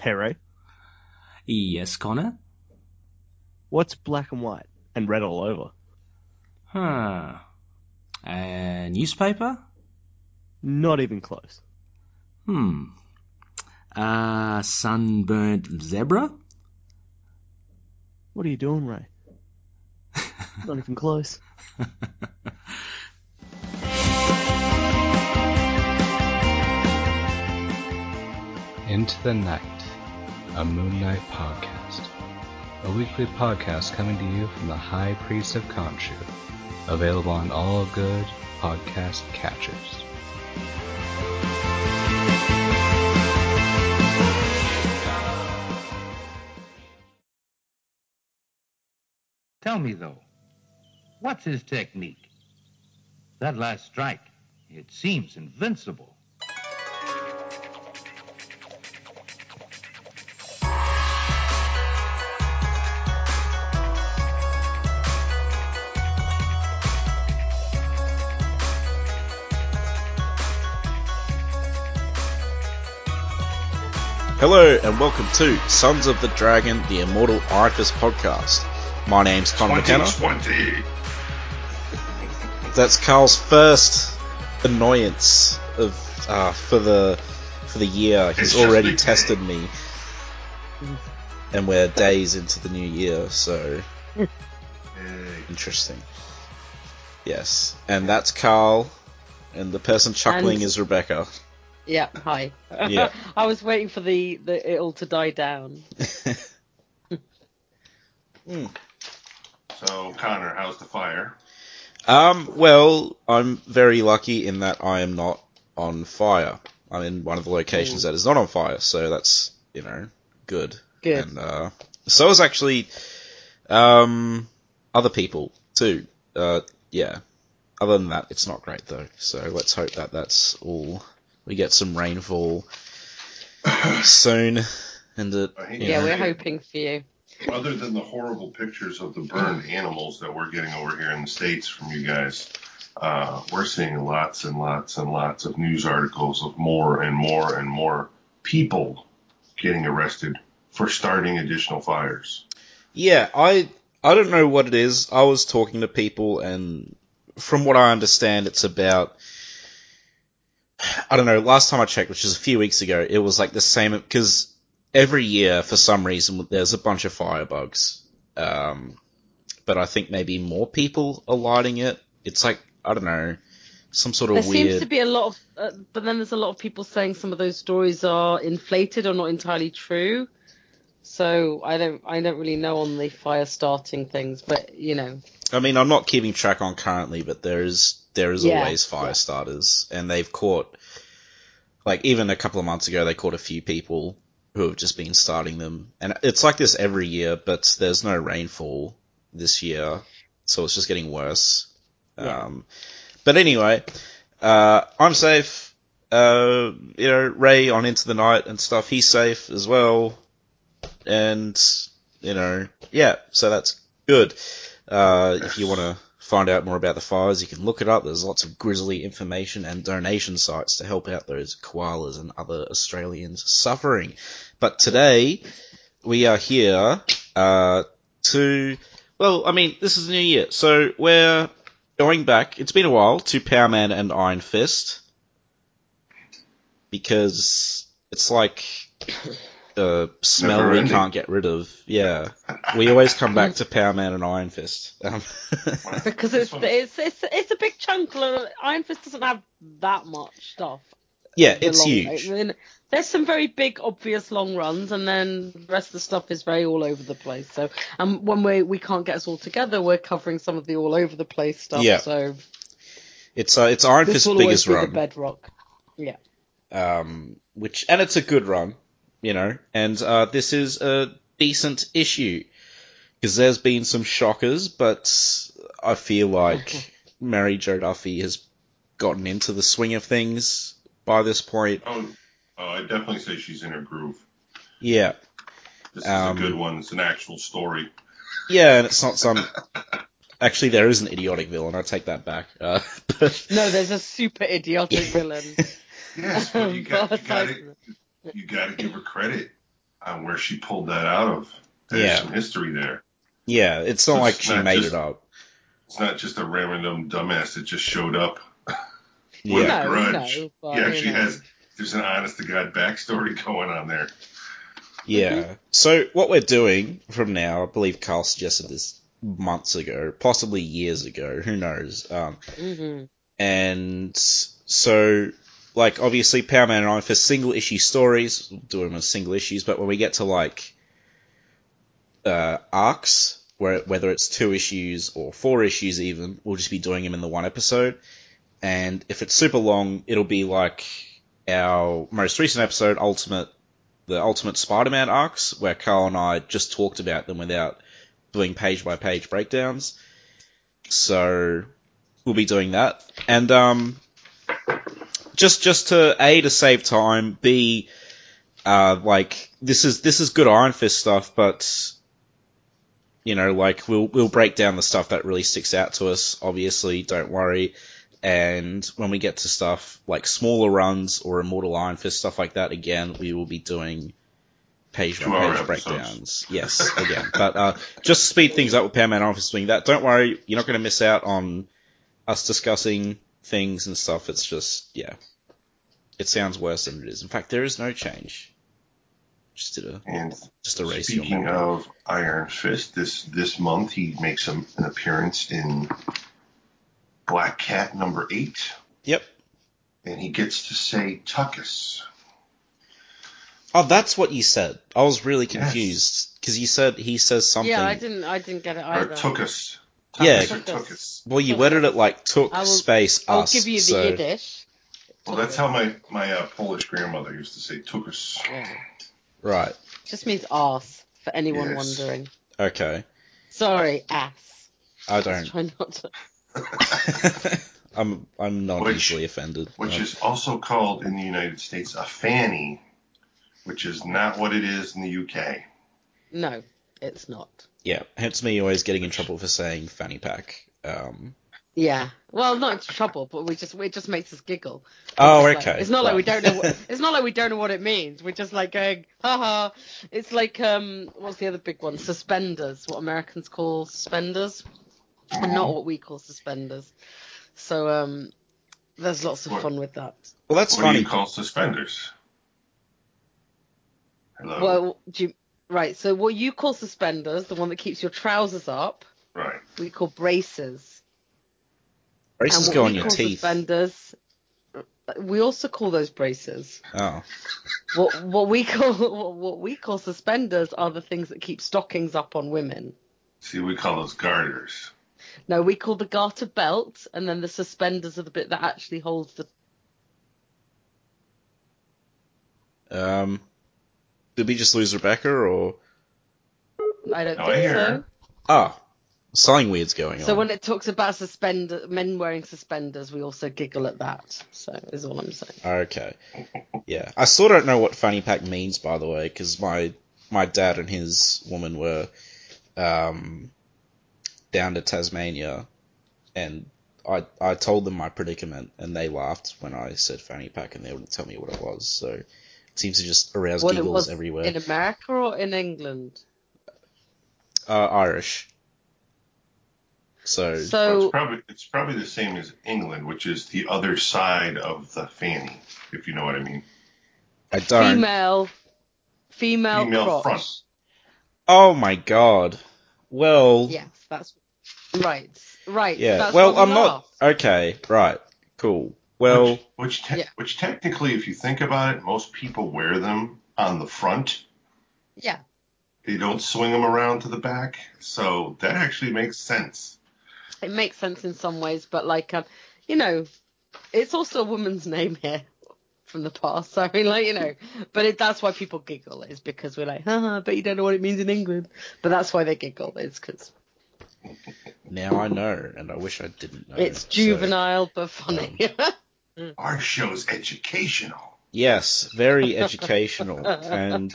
Hey Ray, Yes, Connor? what's black and white and red all over? Huh. A newspaper? Not even close. Hmm. A sunburnt zebra? What are you doing, Ray? Not even close. Into the Night, a Moon Knight podcast. A weekly podcast coming to you from the High Priest of Khonshu. Available on all good podcast catchers. Tell me, though, what's his technique? That last strike, it seems invincible. Hello and welcome to Sons of the Dragon, the Immortal Iron podcast. My name's Con McKenna. 2020. That's Carl's first annoyance of uh, for the for the year. He's It's already tested me, and we're days into the new year, so interesting. Yes, and that's Carl, and the person chuckling And- is Rebecca. Yeah, hi. Yeah. I was waiting for the, the it all to die down. So, Connor, how's the fire? Um, well, I'm very lucky in that I am not on fire. I'm in one of the locations that is not on fire, so that's, you know, good. Good. And, uh, so is actually, um, other people too. Uh, yeah. Other than that, it's not great though. So let's hope that that's all. We get some rainfall soon, and it, I hate you Yeah, know, we're hoping for you. Other than the horrible pictures of the burned animals that we're getting over here in the States from you guys, uh, we're seeing lots and lots and lots of news articles of more and more and more people getting arrested for starting additional fires. Yeah, I I don't know what it is. I was talking to people, and from what I understand, it's about I don't know. Last time I checked, which was a few weeks ago, it was like the same because every year, for some reason, there's a bunch of firebugs. Um, but I think maybe more people are lighting it. It's like I don't know, some sort of There weird. seems to be a lot of, uh, but then there's a lot of people saying some of those stories are inflated or not entirely true. So I don't, I don't really know on the fire starting things, but you know, I mean, I'm not keeping track on currently, but there is there is Yeah, always fire starters, and they've caught like even a couple of months ago they caught a few people who have just been starting them, and it's like this every year, but there's no rainfall this year, so it's just getting worse. Yeah. Um, but anyway, uh, I'm safe. Uh, you know, Ray on Into the Night and stuff, he's safe as well, and you know, yeah, so that's good. Uh, if you want to find out more about the fires, you can look it up. There's lots of grisly information and donation sites to help out those koalas and other Australians suffering. But today, we are here uh, to, well, I mean, this is new year, so we're going back. It's been a while to Power Man and Iron Fist because it's like a smell Never we ending. can't get rid of. Yeah, we always come back to Power Man and Iron Fist. Um, because it's it's it's it's a big chunk. Look, Iron Fist doesn't have that much stuff. yeah, it's long- huge. I mean, there's some very big, obvious long runs, and then the rest of the stuff is very all over the place. So, um, when we we can't get us all together, we're covering some of the all over the place stuff. Yeah. So It's uh, it's Iron this Fist's will always biggest be the run. bedrock. Yeah. um, which and it's a good run, you know. And uh, this is a decent issue because there's been some shockers, but I feel like Mary Jo Duffy has gotten into the swing of things by this point. Oh, oh I definitely say she's in her groove. Yeah, This Um, is a good one. It's an actual story. yeah, and it's not some. Actually, there is an idiotic villain. I take that back. Uh, but No, there's a super idiotic villain. Yes, but you got, But you got aside to from you got to give her credit. on where she pulled that out of. There's Yeah. some history there. Yeah, it's not So like it's she not made just- it up. It's not just a random dumbass that just showed up. With No, a grudge. no, but, he you actually has. There's an honest to god backstory going on there. Yeah. So what we're doing from now, I believe Carl suggested this months ago, possibly years ago, who knows. Um, hmm and so, like, obviously, Power Man and Iron for single issue stories, we'll do them as single issues, but when we get to, like, uh, arcs, where, whether it's two issues or four issues even, we'll just be doing them in the one episode. And if it's super long, it'll be like our most recent episode, Ultimate, the Ultimate Spider-Man arcs, where Carl and I just talked about them without doing page by page breakdowns. So, we'll be doing that. And, um, just, just to, A, to save time, B, uh, like, this is, this is good Iron Fist stuff, but, you know, like, we'll, we'll break down the stuff that really sticks out to us, obviously, don't worry. And when we get to stuff like smaller runs or Immortal Iron Fist, stuff like that, again, we will be doing page by page breakdowns. Yes, again. But, uh, just speed things up with Power Man Iron Fist doing that, don't worry, you're not going to miss out on us discussing things and stuff. It's just, yeah. It sounds worse than it is. In fact, there is no change. Just did a, And just erase your speaking of Iron Fist, this this month he makes an, an appearance in Black Cat number eight, Yep. and he gets to say Tuckus. Oh, that's what you said. I was really confused because you said he says something. Yeah, I didn't. I didn't get it Or either. Tuckus. Or Tuckus. Tuckus. Well, you worded it like took I will- space I'll us. give you the so, Yiddish. Well, that's how my my uh, Polish grandmother used to say Tuckus. Yeah. Right. Just means ass for anyone Yes. wondering. Okay. Sorry, ass. I Just don't. try not to. I'm I'm not Which- easily offended. which Um, is also called in the United States a fanny, which is not what it is in the UK. No, it's not. Yeah. Hence me always getting in trouble for saying fanny pack. Um. Yeah. Well, not into trouble, but we just it just makes us giggle. Oh, It's like- okay. it's not like we don't know. What, it's not like we don't know what it means. We're just like going, haha. It's like um, what's the other big one? Suspenders. What Americans call suspenders, and not what we call suspenders. So um, there's lots of What- fun with that. Well, that's what funny. do you call suspenders? Hello. Well, do you, right. So what you call suspenders, the one that keeps your trousers up, right. we call braces. Braces and go what on we your call teeth. Suspenders. We also call those braces. Oh. What what we call what, what we call suspenders are the things that keep stockings up on women. See, we call those garters. No, we call the garter belt, and then the suspenders are the bit that actually holds the. Um. Did we just lose Rebecca or? I don't No, I think hear so. her. Ah. Something weird's going So on. when it talks about suspender men wearing suspenders, we also giggle at that. So is all I'm saying. Okay. Yeah. I still don't know what fanny pack means, by the way, because my my dad and his woman were um, down to Tasmania, and I I told them my predicament, and they laughed when I said fanny pack, and they wouldn't tell me what it was. So it seems to just arouse What it giggles was everywhere. in America or in England? uh, Irish. So, Well, So it's probably it's probably the same as England, which is the other side of the fanny, if you know what I mean. I don't. female, female, Female crotch. front. Oh my god. Well. Yes, that's right. Right. Yeah. That's well, I'm not. laughed. Okay. Right. Cool. Well. which which, te- yeah. which technically, if you think about it, most people wear them on the front. Yeah. They don't swing them around to the back, so that actually makes sense. it makes sense in some ways, but like, um, you know, it's also a woman's name here from the past. So I mean, like, you know, but it, that's why people giggle is because we're like, haha, but you don't know what it means in England. But that's why they giggle is because Now I know, and I wish I didn't know. it's So, juvenile but funny. Our show's educational. yes, very educational. and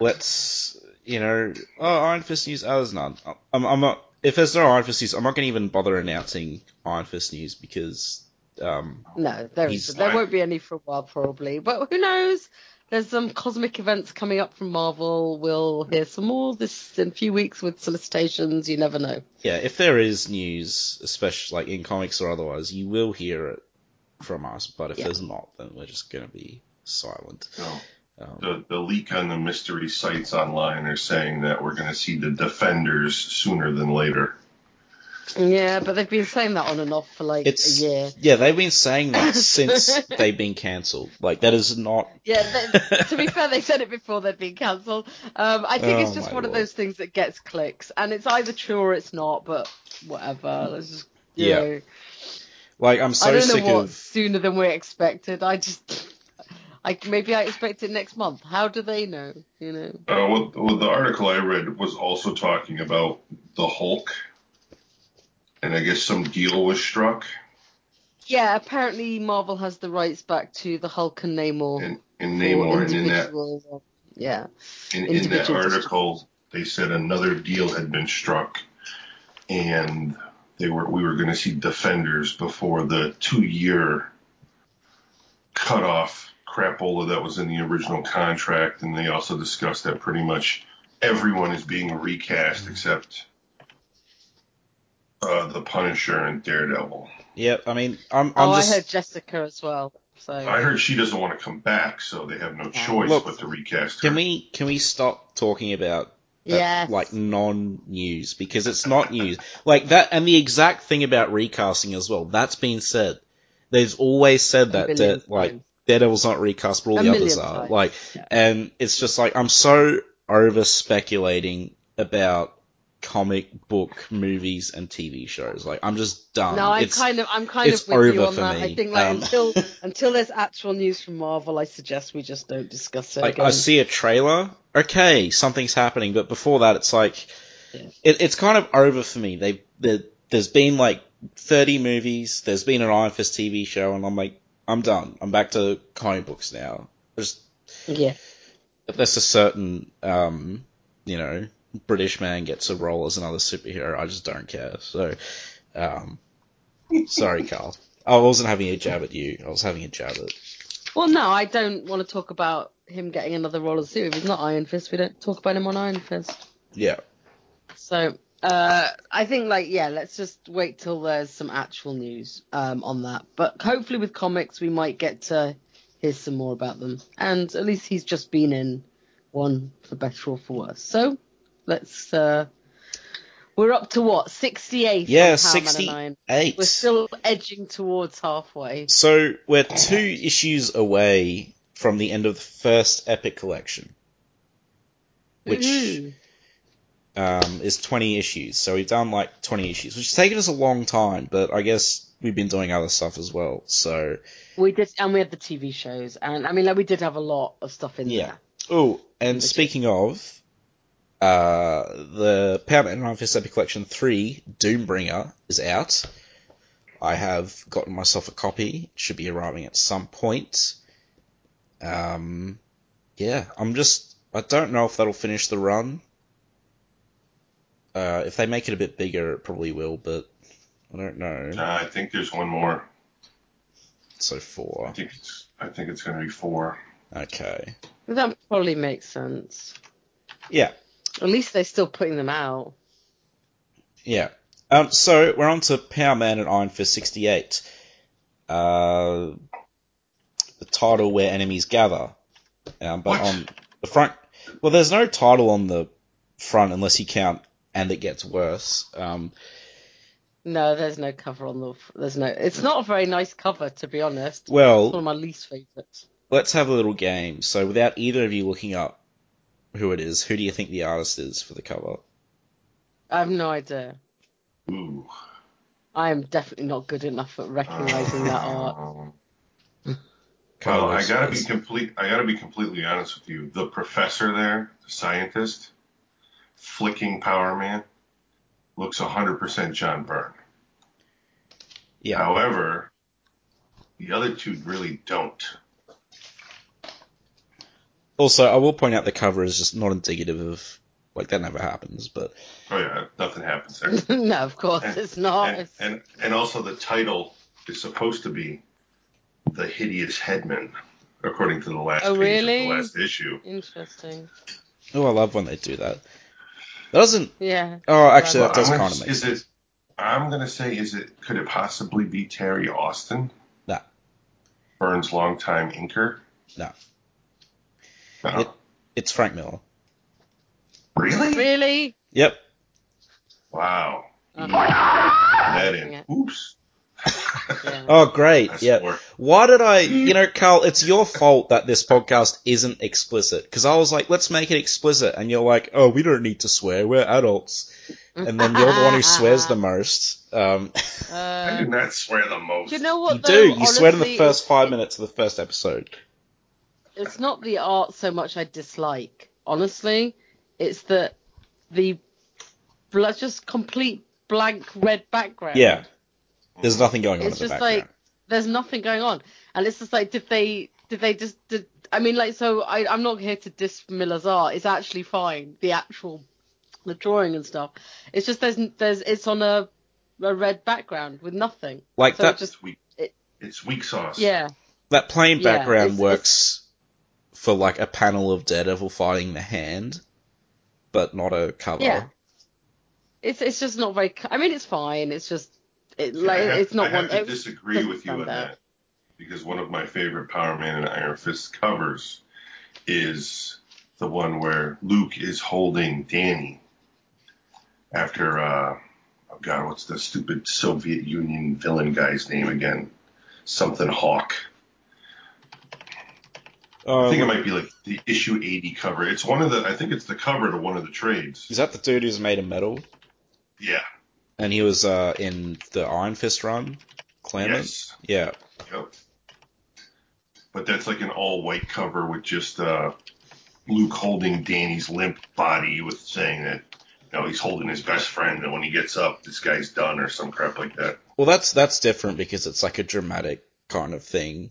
let's, you know, oh, Iron Fist news. Oh, there's none. I'm, I'm not. If there's no Iron Fist news, I'm not going to even bother announcing Iron Fist news because, um, no, there There won't be any for a while probably, but who knows? there's some cosmic events coming up from Marvel. We'll hear some more this in a few weeks with solicitations. You never know. Yeah, if there is news, especially like in comics or otherwise, you will hear it from us. But if Yeah. there's not, then we're just gonna be silent. No. Um, The, the leak on the mystery sites online are saying that we're going to see the Defenders sooner than later. Yeah, but they've been saying that on and off for like it's a year. yeah, they've been saying that since they've been cancelled. Like that is not. Yeah, they, to be fair, they said it before they'd been cancelled. Um, I think it's Oh just my one of those things that gets clicks, and it's either true or it's not. But whatever. Let's just you Yeah. know. Like I'm so I don't know sick what of. sooner than we expected. I just, I maybe I expect it next month. How do they know? You know. Uh, what, what the article I read was also talking about the Hulk, and I guess some deal was struck. Yeah, apparently Marvel has the rights back to the Hulk and Namor. And, and Namor, and in that Yeah. in, in that article, they said another deal had been struck, and they were we were going to see Defenders before the two-year cutoff crapola that was in the original contract, and they also discussed that pretty much everyone is being recast except uh, the Punisher and Daredevil. Yeah, I mean, I'm. I'm oh, just. I heard Jessica as well. So I heard she doesn't want to come back, so they have no choice Look, but to recast her. Can we can we stop talking about that, Yes. like non-news because it's not news. Like that, and the exact thing about recasting as well. That's been said. They've always said that, that like. Daredevil's not recast, but all A the others are. times. Like, Yeah. and it's just like I'm so over speculating about comic book movies and TV shows. Like, I'm just done. No, I'm It's- kind of I'm kind of with you on that. me. I think like Um, until until there's actual news from Marvel, I suggest we just don't discuss it like again. I see a trailer, okay, something's happening, but before that, it's like Yeah. it, it's kind of over for me. They there, there's been like 30 movies, there's been an Iron Fist TV show, and I'm like, I'm done. I'm back to comic books now. Just Yeah. there's a certain um, you know, British man gets a role as another superhero. I just don't care. So, um, sorry, Carl. I wasn't having a jab at you. I was having a jab at Well, no, I don't want to talk about him getting another role as Sue. If he's not Iron Fist, we don't talk about him on Iron Fist. yeah. So, uh, I think like yeah, let's just wait till there's some actual news um, on that. But hopefully with comics, we might get to hear some more about them. And at least he's just been in one for better or for worse. So let's. Uh, we're up to what 68. Yeah, on Power Man and Iron. 68. We're still edging towards halfway. So we're two issues away from the end of the first Epic collection, which um, is 20 issues. So we've done like 20 issues, which has taken us a long time, but I guess we've been doing other stuff as well. So we did, and we had the TV shows, and I mean, like we did have a lot of stuff in Yeah. there. oh, and speaking of. Uh, the Power Man and Iron Fist Epic Collection 3, Doombringer, is out. I have gotten myself a copy. It should be arriving at some point. Um, yeah, I'm just. I don't know if that'll finish the run. Uh, if they make it a bit bigger, it probably will, but I don't know. Uh, I think there's one more. So four. I four. think it's I think it's going to be four. Okay. That probably makes sense. Yeah. At least they're still putting them out. Yeah. Um, so we're on to Power Man and Iron Fist 68. Uh, the title where enemies gather. Um, but What? on the front, well, there's no title on the front unless you count and it gets worse. Um, No, there's no cover on the. There's no. It's not a very nice cover, to be honest. It's one of my least favorites. let's have a little game. So without either of you looking up who it is, who do you think the artist is for the cover? I have no idea. Ooh. I am definitely not good enough at recognizing that art. Well, I gotta be complete. I gotta be completely honest with you. The professor there, the scientist, flicking Power Man, looks 100% John Byrne. Yeah. However, the other two really don't. Also, I will point out the cover is just not indicative of like that never happens, but Oh yeah, nothing happens there. no, of course it's not. and, and and also the title is supposed to be the hideous headman. according to the last Oh, page really? of the last issue. Interesting. Oh, I love when they do that. That doesn't. Yeah. Oh, actually, Well, that does kind of make is sense. it? I'm gonna say, is it? Could it possibly be Terry Austin? No. Byrne's longtime inker. No. No. It- It's Frank Miller. really? Really? Yep. Wow. That in. Oops. Yeah. Oh, great. That's Yeah. more- Why did I, you know, Carl, it's your fault that this podcast isn't explicit. Because I was like, let's make it explicit. And you're like, oh, we don't need to swear. We're adults. And then you're the one who swears the most. Um, I do not swear the most. you know what? you though? do. You swear in the first five minutes of the first episode. It's not the art so much I dislike. Honestly, it's the the bl- just complete blank red background. Yeah. There's nothing going on It's in the just background. like there's nothing going on, and it's just like did they did they just did? I mean, like so I I'm not here to diss Miller's art. It's actually fine. The actual the drawing and stuff. It's just there's there's it's on a a red background with nothing. like So it that, just It's weak. it- It's weak sauce. yeah. that plain Yeah, background it's- works for like a panel of Daredevil fighting the hand, but not a cover. Yeah. It's it's just not very. I mean, it's fine. It's just it, like have, it's not I have to disagree with you on stand that because one of my favorite Power Man and Iron Fist covers is the one where Luke is holding Danny after uh oh god what's the stupid Soviet Union villain guy's name again something Hawk I think it Um, might be like the issue 80 cover it's one of the I think it's the cover to one of the trades is that the dude who's made of metal? yeah And he was uh, in the Iron Fist run, Clement. yes Yeah. Yep. But that's like an all white cover with just uh, Luke holding Danny's limp body with saying that you know he's holding his best friend and when he gets up this guy's done or some crap like that. Well, that's that's different because it's like a dramatic kind of thing.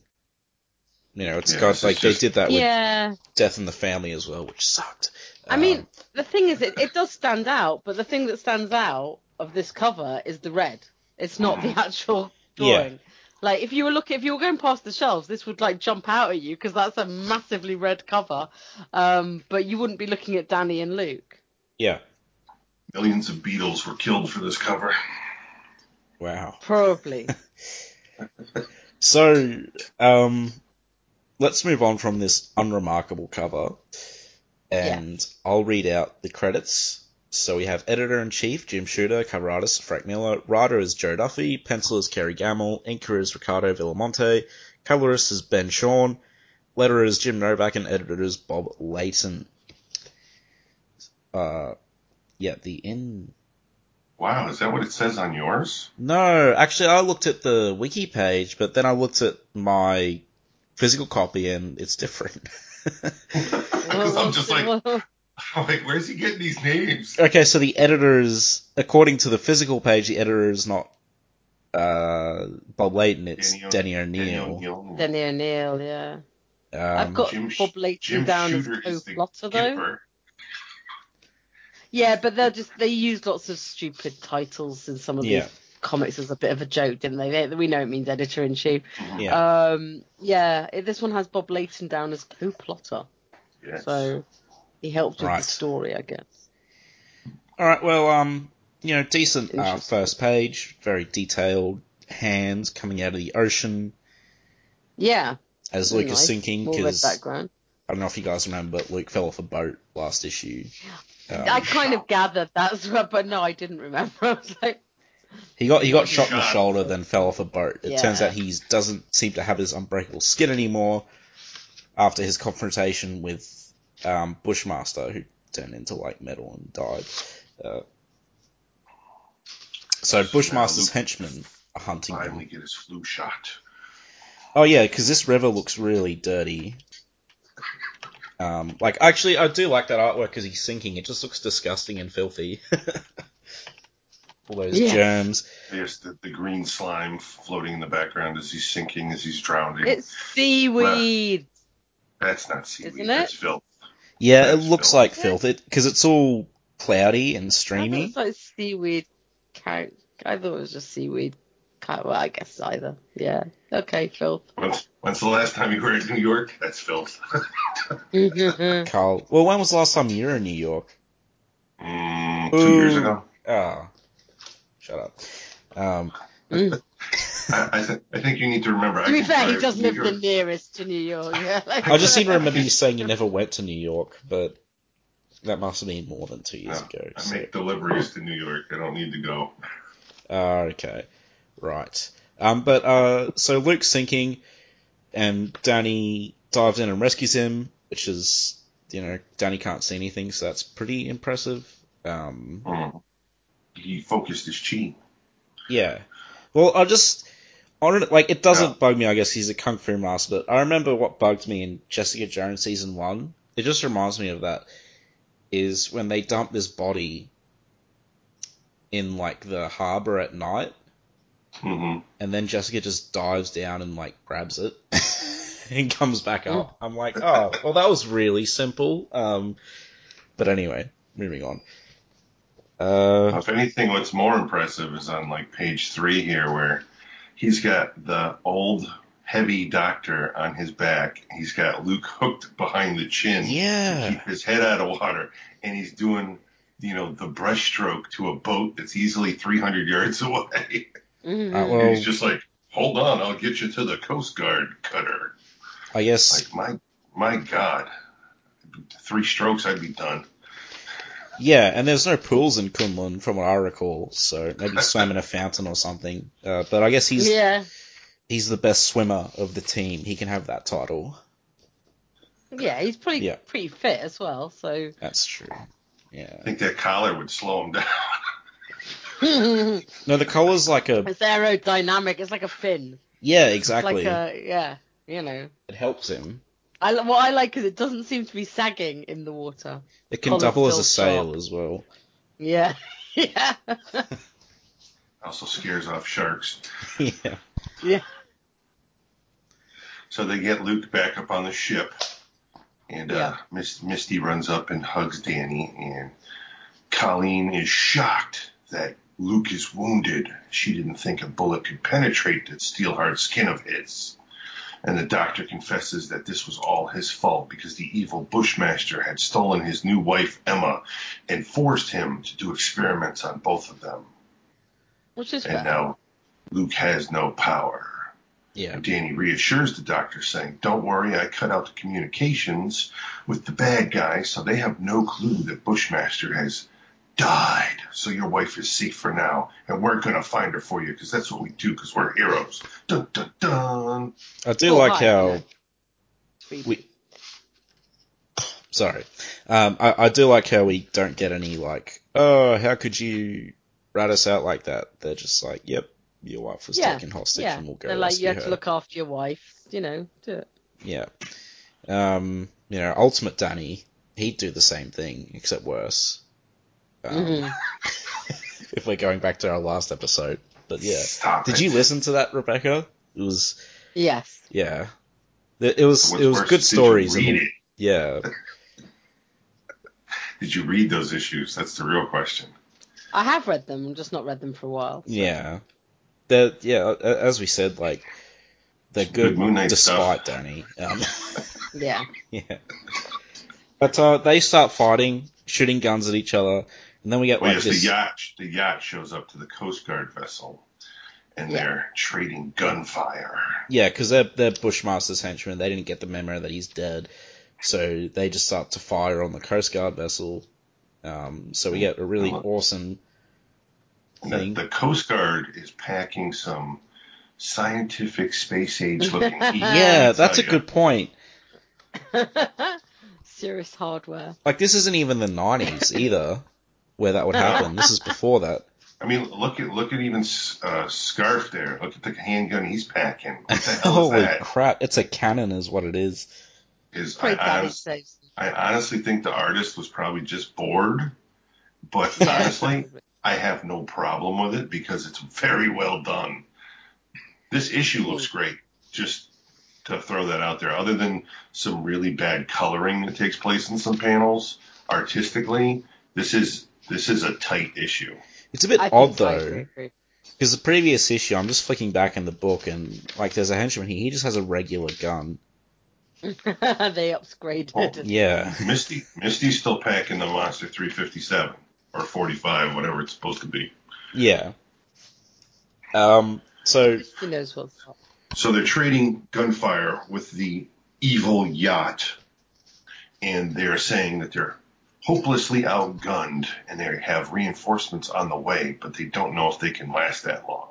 You know, it's Yeah, got this is like they did that with Yeah. Death in the Family as well, which sucked. I mean, Um, the thing is, it, it does stand out, but the thing that stands out of this cover is the red. It's not the actual Yeah. drawing. Like if you were looking, if you were going past the shelves, this would like jump out at you because that's a massively red cover. Um, but you wouldn't be looking at Danny and Luke. yeah. Millions of beetles were killed for this cover. Wow. Probably. So, um, let's move on from this unremarkable cover, and I'll read out the credits. So we have editor in chief Jim Shooter, cover artist Frank Miller, writer is Jo Duffy, penciler is Kerry Gammill, inker is Ricardo Villamonte, colorist is Ben Sean, letterer is Jim Novak, and editor is Bob Layton. Uh, yeah, the in Wow, is that what it says on yours? no, actually, I looked at the wiki page, but then I looked at my physical copy, and it's different. Because I'm just like, I'm like, where's he getting these names? okay, so the editor is, according to the physical page, the editor is not uh, Bob Layton, it's Denny O'Neil. O'Neil. Danny O'Neil, yeah. I've Um, got Jim, Bob Layton Jim down as Shooter is the co-plotter though. Yeah, but they're just they use lots of stupid titles in some of Yeah. these comics as a bit of a joke, didn't they? they we know it means editor in chief. yeah. Um, yeah, it- this one has Bob Layton down as co-plotter, Yes. so he helped with the story, I guess. All right, well, um, you know, decent uh, first page, very detailed hands coming out of the ocean Yeah, as very Luke is sinking because I don't know if you guys remember, but Luke fell off a boat last issue. Um, I kind of gathered that's what, but no, I didn't remember. I was like, He got he got shot in the shoulder, then fell off a boat. It Yeah. turns out he doesn't seem to have his unbreakable skin anymore after his confrontation with um, Bushmaster, who turned into like metal and died. Uh, so Bushmaster's Luke- henchmen are hunting Finally him. get his flu shot. Oh yeah, because this river looks really dirty. Um, like actually, I do like that artwork because he's sinking. It just looks disgusting and filthy. All those Yeah. germs. There's the, the green slime floating in the background as he's sinking, as he's drowning. it's seaweed. That's not seaweed. Isn't That's it? filth. Yeah, it looks filth. like filth. It because it's all cloudy and I thought it streamy. was like seaweed. Count. I thought it was just seaweed. Well, I guess either. Yeah. Okay, Phil. When's, when's the last time you were in New York? That's filth. Carl, well, when was the last time you were in New York? mm, two years ago. Ah, shut up. Um, Mm. I, I, th- I think you need to remember. I to be fair, he drive does live the nearest to New York. Yeah. Like, I just seem to remember you saying you never went to New York, but that must have been more than two years No, ago. I so- make deliveries to New York. I don't need to go. Ah, okay. Right. Um, but, uh, so Luke's sinking, and Danny dives in and rescues him, which is, you know, Danny can't see anything, so that's pretty impressive. Um, Mm. He focused his chi. yeah. Well, I just, I don't, like, it doesn't Yeah. bug me, I guess he's a kung fu master, but I remember what bugged me in Jessica Jones season one. It just reminds me of that, is when they dump this body in, like, the harbor at night, hmm and then Jessica just dives down and like grabs it and comes back up. I'm like, oh, well, that was really simple. Um, but anyway, moving on. Uh, If anything, what's more impressive is on like page three here, where he's got the old heavy doctor on his back. He's got Luke hooked behind the chin. to yeah, keep his head out of water, and he's doing, you know, the brushstroke to a boat that's easily 300 yards away. Mhm. uh, And well, he's just like, "Hold on, I'll get you to the Coast Guard cutter." I guess, Like my my God, three strokes, I'd be done. Yeah, and there's no pools in Kunlun from what I recall, so maybe swam in a fountain or something. Uh, but I guess he's yeah. he's the best swimmer of the team. He can have that title. Yeah, he's pretty Yeah. pretty fit as well. So That's true. Yeah. I think that collar would slow him down. No, the collar's like a It's aerodynamic. It's like a fin. yeah, exactly. like a yeah. You know. It helps him. I what I like is it doesn't seem to be sagging in the water. It can Collar's double as a sail sharp. as well. Yeah. yeah. Also scares off sharks. yeah. yeah. So they get Luke back up on the ship, and uh, Yeah. Miss, Misty runs up and hugs Danny, and Colleen is shocked that Luke is wounded. She didn't think a bullet could penetrate that steel hard skin of his. And the doctor confesses that this was all his fault because the evil Bushmaster had stolen his new wife, Emma, and forced him to do experiments on both of them. Which is And fair. now Luke has no power. Yeah. And Danny reassures the doctor, saying, Don't worry, I cut out the communications with the bad guys, so they have no clue that Bushmaster has died. So your wife is safe for now, and we're going to find her for you, because that's what we do, because we're heroes. Dun dun dun. I do Oh, like hi, how we. Sorry, um, I, I do like how we don't get any like, oh, how could you rat us out like that? They're just like, yep, your wife was Yeah, taken hostage, yeah. and we'll go They're like you have her. to look after your wife. You know, do it. Yeah, um, you know, Ultimate Danny, he'd do the same thing except worse. Um, Mhm. if we're going back to our last episode, but yeah, Stop did it. you listen to that, Rebecca? It was Yes. yeah, it it was What's it was worse good is, did you stories. read and, it? yeah, Did you read those issues? That's the real question. I have read them. I've just not read them for a while. so- Yeah, they're yeah. As we said, like they're good, good Moon despite stuff. Danny. Um, Yeah. yeah, but uh, they start fighting, shooting guns at each other, and then we get Well, like yes, this. the yacht, the yacht shows up to the Coast Guard vessel, and Yeah. they're trading gunfire. Yeah, because they're they're Bushmaster's henchmen. They didn't get the memo that he's dead, so they just start to fire on the Coast Guard vessel. Um, so we get a really Mhm. awesome The, thing. the Coast Guard is packing some scientific space age looking. Yeah, that's a tell good point. Serious hardware. Like this isn't even the '90s either, where that would happen. This is before that. I mean, look at look at even uh, Scarfe there. Look at the handgun he's packing. What the hell Holy is that? crap! It's a cannon, is what it is. Is I, Pretty Danny honest. I honestly think the artist was probably just bored. But honestly, I have no problem with it because it's very well done. This issue looks great. Just to throw that out there, other than some really bad coloring that takes place in some panels, artistically, this is this is a tight issue. It's a bit I odd though. Because the previous issue, I'm just flicking back in the book, and like, there's a henchman here. He just has a regular gun. they upgraded. Oh, Yeah. Misty Misty's still packing the Monster 357 or 45, whatever it's supposed to be. Yeah. Um. So He knows what's up. So they're trading gunfire with the evil yacht, and they're saying that they're hopelessly outgunned and they have reinforcements on the way, but they don't know if they can last that long.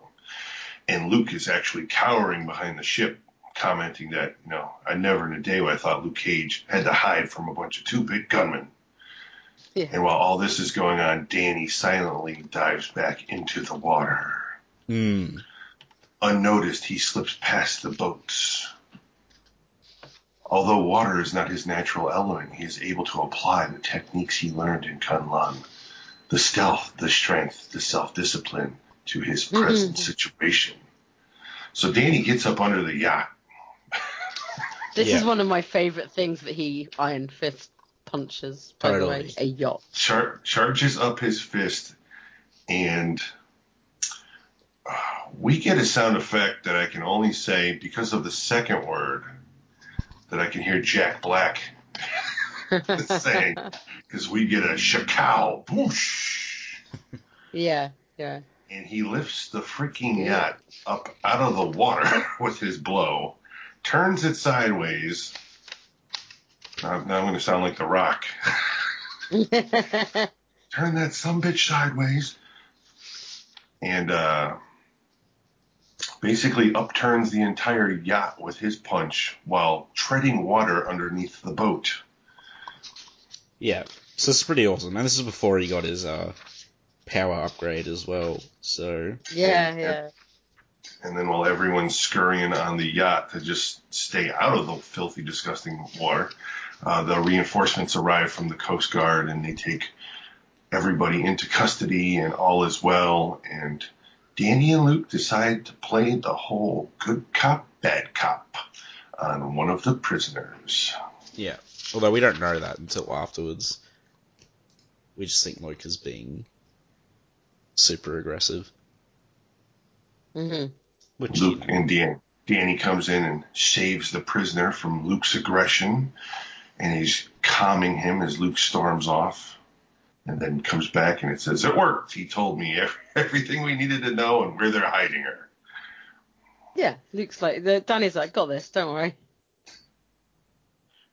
And Luke is actually cowering behind the ship, commenting that, you know, I never in a day would I thought Luke Cage had to hide from a bunch of two big gunmen. Yeah. And while all this is going on, Danny silently dives back into the water. hmm. Unnoticed, he slips past the boats. Although water is not his natural element, he is able to apply the techniques he learned in Kunlun, the stealth, the strength, the self-discipline to his present situation. So Danny gets up under the yacht. This Yeah. is one of my favourite things that he Iron Fist punches. By the way, a yacht. char- charges up his fist, and uh, we get a sound effect that I can only say because of the second word that I can hear Jack Black saying, because we get a shakow, boosh, Yeah, yeah. and he lifts the freaking yacht up out of the water with his blow, turns it sideways. Now, now I'm going to sound like The Rock. turn that some bitch sideways, and uh, basically upturns the entire yacht with his punch while treading water underneath the boat. Yeah. So it's pretty awesome, and this is before he got his uh power upgrade as well. So yeah, yeah. And then while everyone's scurrying on the yacht to just stay out of the filthy, disgusting water, uh, the reinforcements arrive from the Coast Guard and they take everybody into custody and all is well. And Danny and Luke decide to play the whole good cop, bad cop on one of the prisoners. yeah. Although we don't know that until afterwards. We just think Luke is being super aggressive, hmm which Luke know, and Dan, Danny comes in and saves the prisoner from Luke's aggression, and he's calming him as Luke storms off, and then comes back and it says, "It worked. He told me ev- everything we needed to know and where they're hiding her." Yeah, Luke's like, the, Danny's like, got this, don't worry.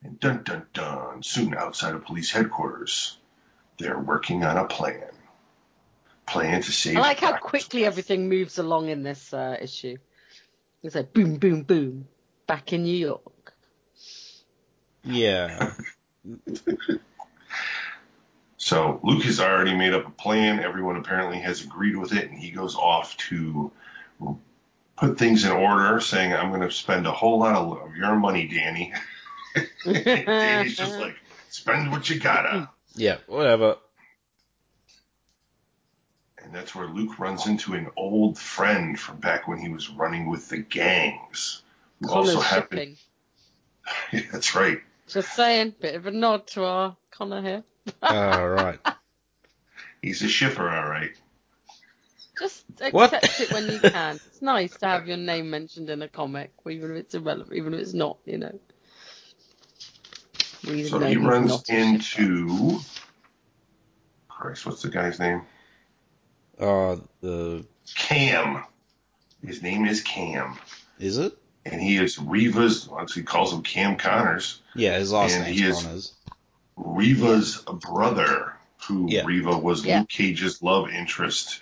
And dun dun dun. Soon outside of police headquarters, they're working on a plan. Plan to save. I like how quickly everything moves along in this uh, issue. It's like boom, boom, boom. Back in New York. yeah, So Luke has already made up a plan. Everyone apparently has agreed with it, and he goes off to put things in order, saying, "I'm going to spend a whole lot of, of your money, Danny." Danny's just like, "Spend what you gotta." yeah, whatever. And that's where Luke runs into an old friend from back when he was running with the gangs. Who also Connor's happened. shipping. that's right. Just saying, bit of a nod to our Connor here. All right. He's a shipper, all right. Just What? accept it when you can. It's nice to have your name mentioned in a comic, even if it's irrelevant, even if it's not, you know. We So know he he's runs not a shipper. into. Christ, what's the guy's name? Uh, the Cam. His name is Cam. is it? And he is Reva's, well, he calls him Cam Connors, Yeah, his last And name's he is- Connors. Reva's brother, who Yeah. Reva was Yeah. Luke Cage's love interest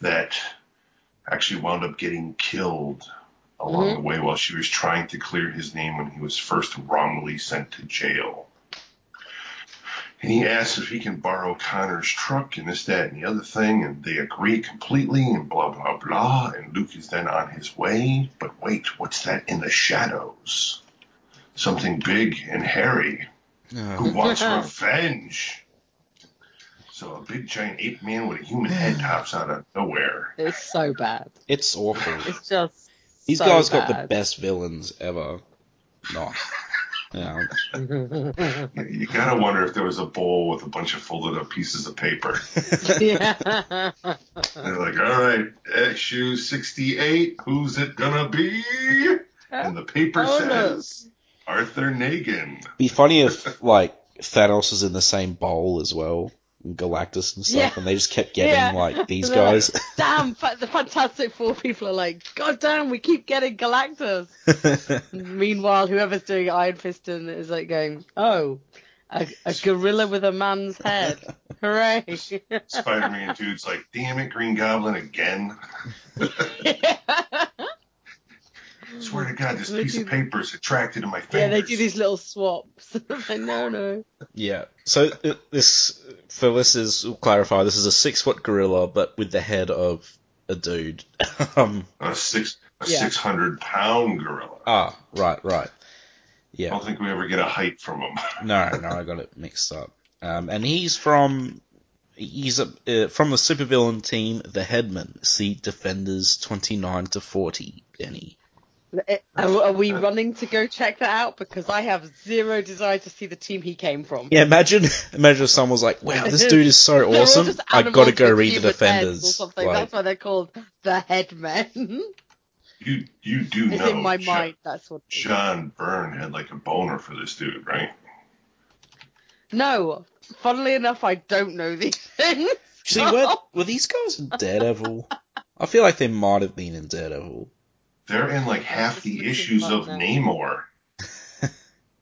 that actually wound up getting killed along Mhm. the way while she was trying to clear his name when he was first wrongly sent to jail. And he asks if he can borrow Connor's truck and this, that, and the other thing, and they agree completely and blah, blah, blah. And Luke is then on his way. But wait, what's that in the shadows? Something big and hairy who Oh, wants revenge. So a big giant ape man with a human head pops out of nowhere. It's so bad. it's awful. It's just. These so guys got the best villains ever. Not. Um, You, you gotta wonder if there was a bowl with a bunch of folded up pieces of paper. yeah. They're like, all right, issue 68, who's it gonna be? And the paper Oh, no. says Arthur Nagan. be funny if like Thanos was in the same bowl as well, and Galactus and stuff, Yeah. and they just kept getting Yeah. like these They're like, guys. damn, fa- the Fantastic Four people are like, God damn, we keep getting Galactus. Meanwhile, whoever's doing Iron Fist and is like going, oh, a, a gorilla with a man's head. Hooray. Spider Man dude's like, damn it, Green Goblin again. Swear to God, this They piece of paper is attracted to my fingers. yeah, they do these little swaps. like, no, no. yeah. So uh, this for listeners, we'll clarify. This is a six foot gorilla, but with the head of a dude. um. A six a Yeah. six hundred pound gorilla. Ah. Right. Right. Yeah. I don't think we ever get a height from him. No. No. I got it mixed up. Um. And he's from. He's a, uh, from the supervillain team, the Headmen. See Defenders twenty nine to forty. Benny. Eh, Are, are we running to go check that out? Because I have zero desire to see the team he came from. Yeah, imagine, imagine if someone was like, "Wow, this dude is so awesome! I gotta go read the human heads Or Defenders." something. Like, That's why they're called the Headmen. You you do it's know in my Jo- mind. That's what. John Byrne had like a boner for this dude, right? No, funnily enough, I don't know these things. see, were, were these guys in Daredevil? I feel like they might have been in Daredevil. They're in like half the issues of now. Namor.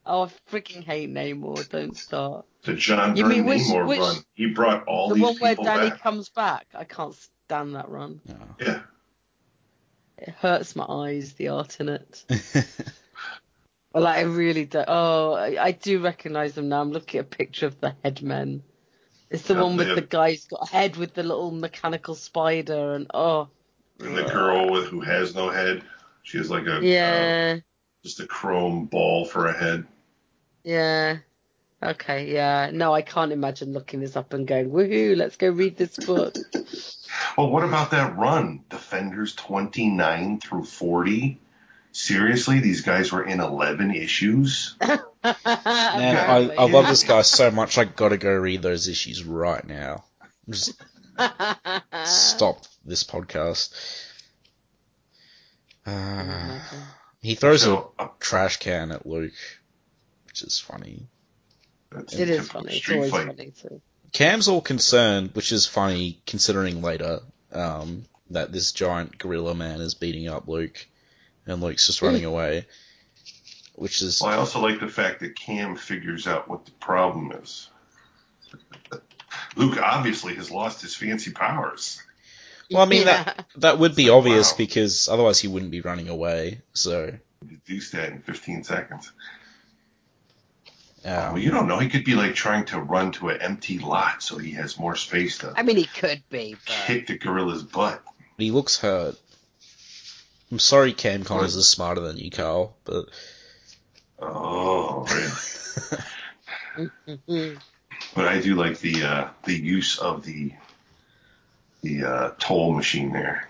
Oh, I freaking hate Namor. Don't start. The John Byrne mean which- Namor which- run. He brought all the these one where Danny back. comes back. I can't stand that run. No. Yeah. It hurts my eyes. The art in it. Well, like, I really do. Oh, I, I do recognize them now. I'm looking at a picture of the headmen. It's the Yeah, one with they the guy who's got a head with the little mechanical spider, and oh, And the girl with who has no head. She has like a uh, yeah, just a chrome ball for a head. yeah. Okay, yeah. No, I can't imagine looking this up and going, woohoo, let's go read this book. Well, what about that run? Defenders 29 through 40? Seriously, these guys were in 11 issues? Man, I, I love this guy so much. I gotta go read those issues right now. Just stop this podcast. Uh, he throws a So, uh, trash can at Luke, which is funny. that's It is funny. It's always fight. funny too. Cam's all concerned, which is funny considering later um, that this giant gorilla man is beating up Luke, and Luke's just running away. Which is Well, I also like the fact that Cam figures out what the problem is. Luke obviously has lost his fancy powers. Well, I mean Yeah. that that would be Wow. obvious because otherwise he wouldn't be running away. So Deduce that in 15 seconds. um, well, you don't know. He could be like trying to run to an empty lot so he has more space to I mean, he could be, but kick the gorilla's butt. he looks hurt. I'm sorry, Cam Connors is smarter than you, Carl, but Oh, really? But I do like the uh, the use of the the uh, toll machine there.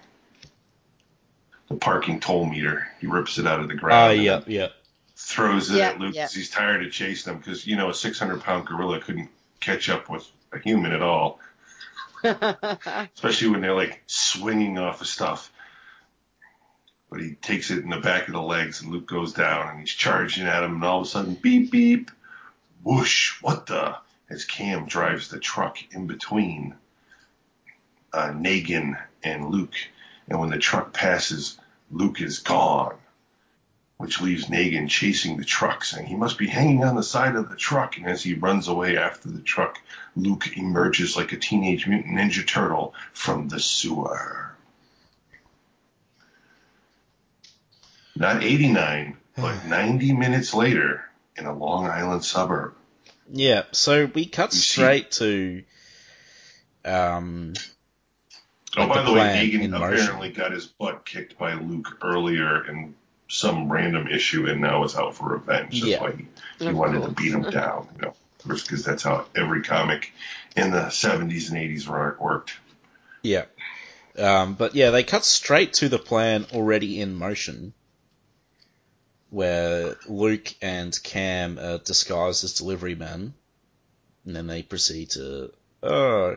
The parking toll meter. He rips it out of the ground. and yeah, yeah. Throws it Yeah, at Luke yeah. 'cause he's tired of chasing him because you know a 600 pound gorilla couldn't catch up with a human at all, especially when they're like swinging off of stuff. But he takes it in the back of the legs, and Luke goes down, and he's charging at him, and all of a sudden, beep beep, whoosh! What the? As Cam drives the truck in between uh, Nagan and Luke, and when the truck passes, Luke is gone, which leaves Nagan chasing the truck, saying he must be hanging on the side of the truck. And as he runs away after the truck, Luke emerges like a teenage mutant ninja turtle from the sewer. Not 89, but 90 minutes later in a Long Island suburb. Yeah, so we cut see- straight to um Oh, Like by the the, way, plan Nagan in motion. apparently got his butt kicked by Luke earlier in some random issue and now is out for revenge. That's Yeah. why he, he Of wanted to beat him down, you know, because that's how every comic in the 70s and 80s wor- worked. yeah. Um but yeah, they cut straight to the plan already in motion. where Luke and Cam are disguised as delivery men, and then they proceed to, oh,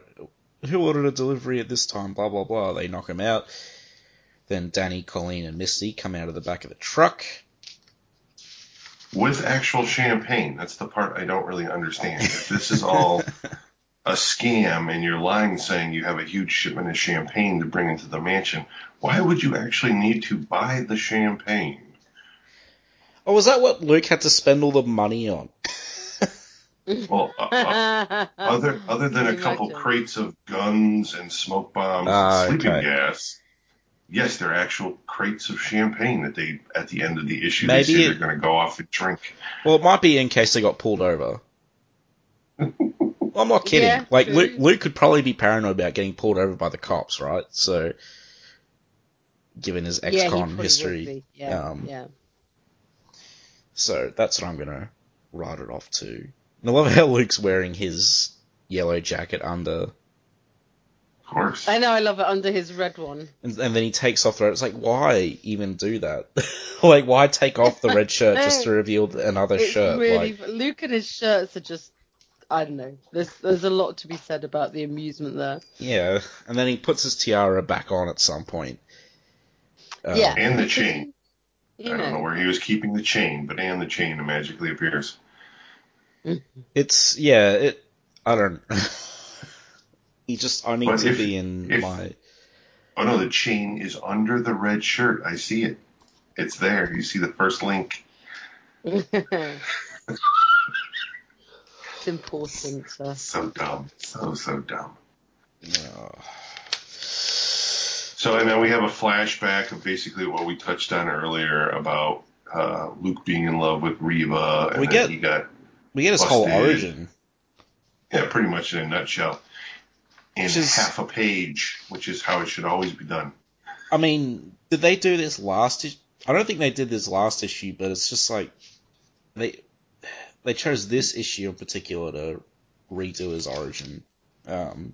who ordered a delivery at this time? Blah blah blah. They knock him out. Then Danny, Colleen, and Misty come out of the back of the truck. With actual champagne. That's the part I don't really understand. If this is all a scam and you're lying saying you have a huge shipment of champagne to bring into the mansion, why would you actually need to buy the champagne? Oh, was that what Luke had to spend all the money on? Well, uh, uh, other other than a couple imagine? crates of guns and smoke bombs Ah, and sleeping okay. gas, yes, they're actual crates of champagne that they at the end of the issue Maybe they say it- they're going to go off and drink. Well, it might be in case they got pulled over. I'm not kidding. Yeah, like true. Luke, Luke could probably be paranoid about getting pulled over by the cops, right? So, given his ex-con probably would history. Yeah, um, yeah. so that's what I'm gonna write it off to. And I love how Luke's wearing his yellow jacket under, Of course. I know. I love it under his red one. and, and then he takes off the. It's like, why even do that? like, why take off the red shirt just to reveal another It's shirt? really like, Luke and his shirts are just. I don't know. There's there's a lot to be said about the amusement there. yeah. And then he puts his tiara back on at some point. Um, yeah, and the chain. You I don't know where he was keeping the chain, but and the chain magically appears. It's yeah, it. I don't. he just. I need But to if- be in if- my. Oh no, the chain is under the red shirt. I see it. It's there. You see the first link. it's important. Uh, So dumb. So so dumb. Uh, So and then we have a flashback of basically what we touched on earlier about uh, Luke being in love with Reva, and We then get- he got we get his whole Busted. origin. yeah, pretty much in a nutshell, in Which is- half a page, which is how it should always be done. I mean, did they do this last? Is- I don't think they did this last issue, but it's just like they they chose this issue in particular to redo his origin. Um,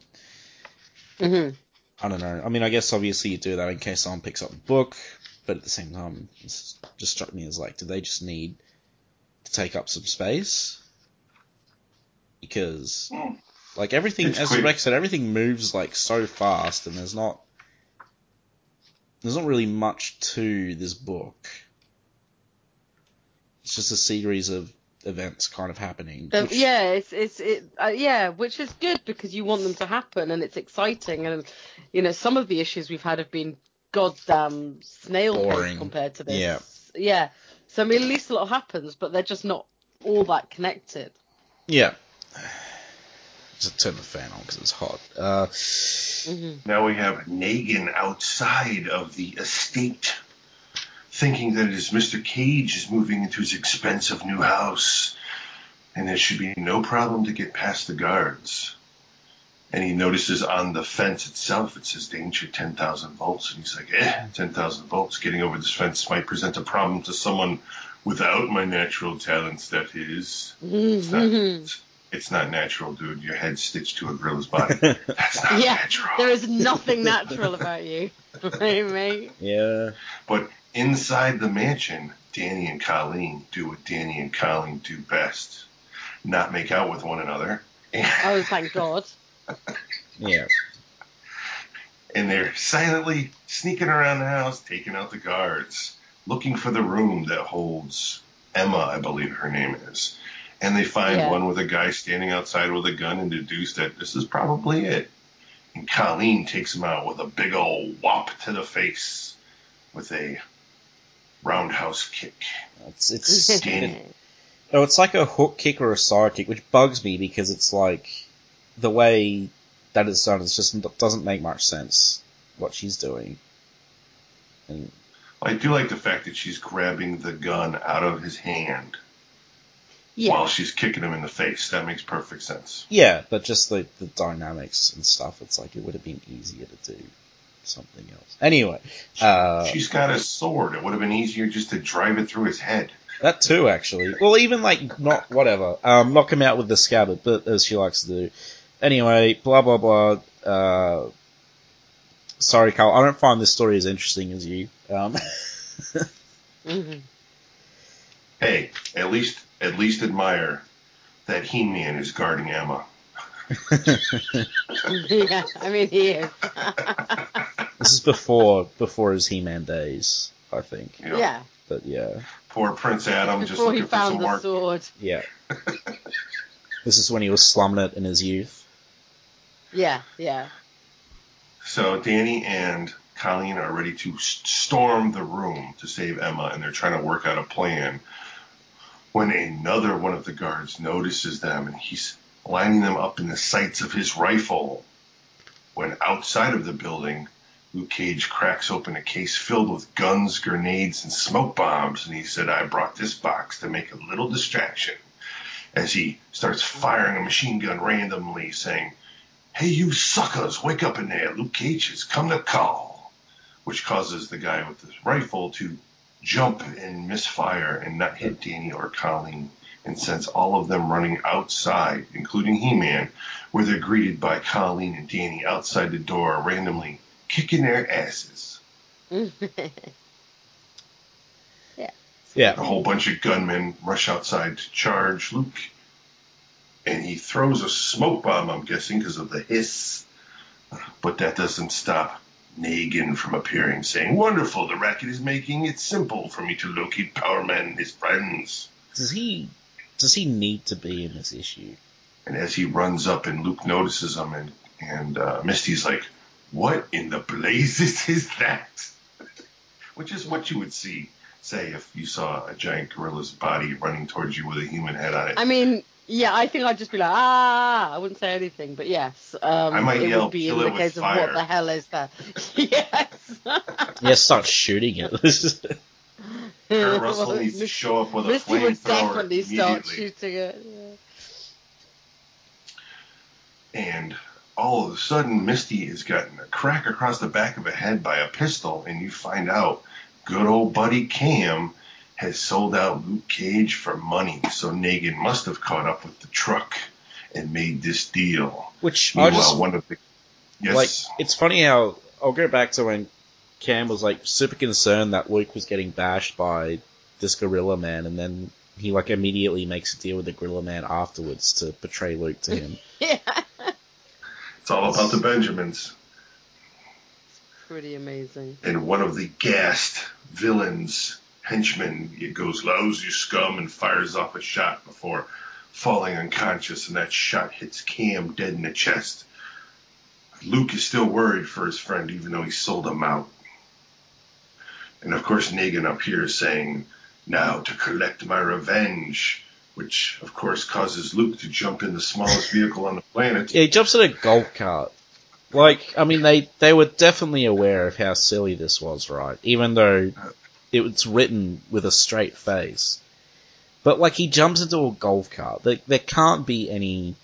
mhm. I don't know. I mean, I guess obviously you do that in case someone picks up the book, but at the same time, it's just struck me as like, do they just need to take up some space? Because, Hmm. like everything, It's as quick. Rex said, everything moves like so fast, and there's not, there's not really much to this book. It's just a series of events kind of happening. Which- yeah, it's it's it uh, yeah, which is good because you want them to happen and it's exciting and you know some of the issues we've had have been goddamn snail Boring. pace compared to this. Yeah. Yeah. So I mean, at least a lot happens, but they're just not all that connected. yeah. Just turn the fan on because it's hot. Uh, hmm Now we have Nagan outside of the estate, thinking that it is Mr. Cage is moving into his expensive new house, and there should be no problem to get past the guards. And he notices on the fence itself it says danger 10,000 volts, and he's like, eh, 10,000 volts. Getting over this fence might present a problem to someone without my natural talents, that is. It's not, it's, it's not natural, dude. Your head's stitched to a gorilla's body. That's not Yeah, natural. there is nothing natural about you, right, mate? yeah. But inside the mansion, Danny and Colleen do what Danny and Colleen do best not make out with one another. Oh, thank God. Yeah. And they're silently sneaking around the house, taking out the guards, looking for the room that holds Emma, I believe her name is. And they find Yeah. one with a guy standing outside with a gun and deduce that this is probably it. And Colleen takes him out with a big old whop to the face with a roundhouse kick. It's it's Danny. no, it's like a hook kick or a side kick, which bugs me because it's like the way that it's done. It just doesn't make much sense what she's doing. And I do like the fact that she's grabbing the gun out of his hand Yeah. while she's kicking him in the face. That makes perfect sense. yeah, but just the the dynamics and stuff. It's like it would have been easier to do something else. Anyway, uh, she's got a sword. It would have been easier just to drive it through his head. that too actually. Well, even like not whatever. Um, knock him out with the scabbard, but as she likes to do. Anyway, blah blah blah. Uh, sorry, Carl. I don't find this story as interesting as you. Um, hmm Hey, at least at least admire that He-Man is guarding Emma. yeah, I mean he is. This is before before his He-Man days, I think. You yeah, But yeah, Poor Prince Adam just before he looking for some found the work. sword. yeah. this is when he was slumming it in his youth. Yeah, yeah. So Danny and Colleen are ready to storm the room to save Emma, and they're trying to work out a plan. When another one of the guards notices them, and he's lining them up in the sights of his rifle. When outside of the building, Luke Cage cracks open a case filled with guns, grenades, and smoke bombs, and he said, "I brought this box to make a little distraction." As he starts firing a machine gun randomly, saying, Hey, you suckers, wake up in there. Luke Cage has come to call. Which causes the guy with the rifle to jump and misfire and not hit Danny or Colleen and sends all of them running outside, including He Man, where they're greeted by Colleen and Danny outside the door, randomly kicking their asses. Yeah. Yeah. A whole bunch of gunmen rush outside to charge Luke, and he throws a smoke bomb, I'm guessing, because of the hiss. But that doesn't stop Nagan from appearing, saying, Wonderful, the racket is making it simple for me to locate Power Man and his friends. Does he does he need to be in this issue? And as he runs up and Luke notices him, and, and uh, Misty's like, What in the blazes is that? Which is what you would see, say, if you saw a giant gorilla's body running towards you with a human head on it. I mean, yeah, I think I'd just be like, ah, I wouldn't say anything, but yes, um, I might it yell, would be "Kill in it the with case of fire." what the hell is that? yes. Yeah, start shooting it. This Kurt Russell needs to show up with a Misty would definitely start shooting it. yeah. And all of a sudden, Misty has gotten a crack across the back of the head by a pistol, and you find out good old buddy Cam has sold out Luke Cage for money. So Nagan must have caught up with the truck and made this deal. which I Meanwhile, just one of the yes, like. It's funny how I'll go back to when Cam was like super concerned that Luke was getting bashed by this Gorilla Man, and then he like immediately makes a deal with the Gorilla Man afterwards to betray Luke to him. Yeah. it's all about the Benjamins. Pretty amazing. and one of the gassed villains henchmen it goes lousy scum and fires off a shot before falling unconscious and that shot hits cam dead in the chest luke is still worried for his friend even though he sold him out and of course nagan up here is saying now to collect my revenge which of course causes luke to jump in the smallest vehicle on the planet Yeah, he jumps in a golf cart. Like, I mean, they they were definitely aware of how silly this was, right? Even though it was written with a straight face. But like, he jumps into a golf cart. There, there can't be any.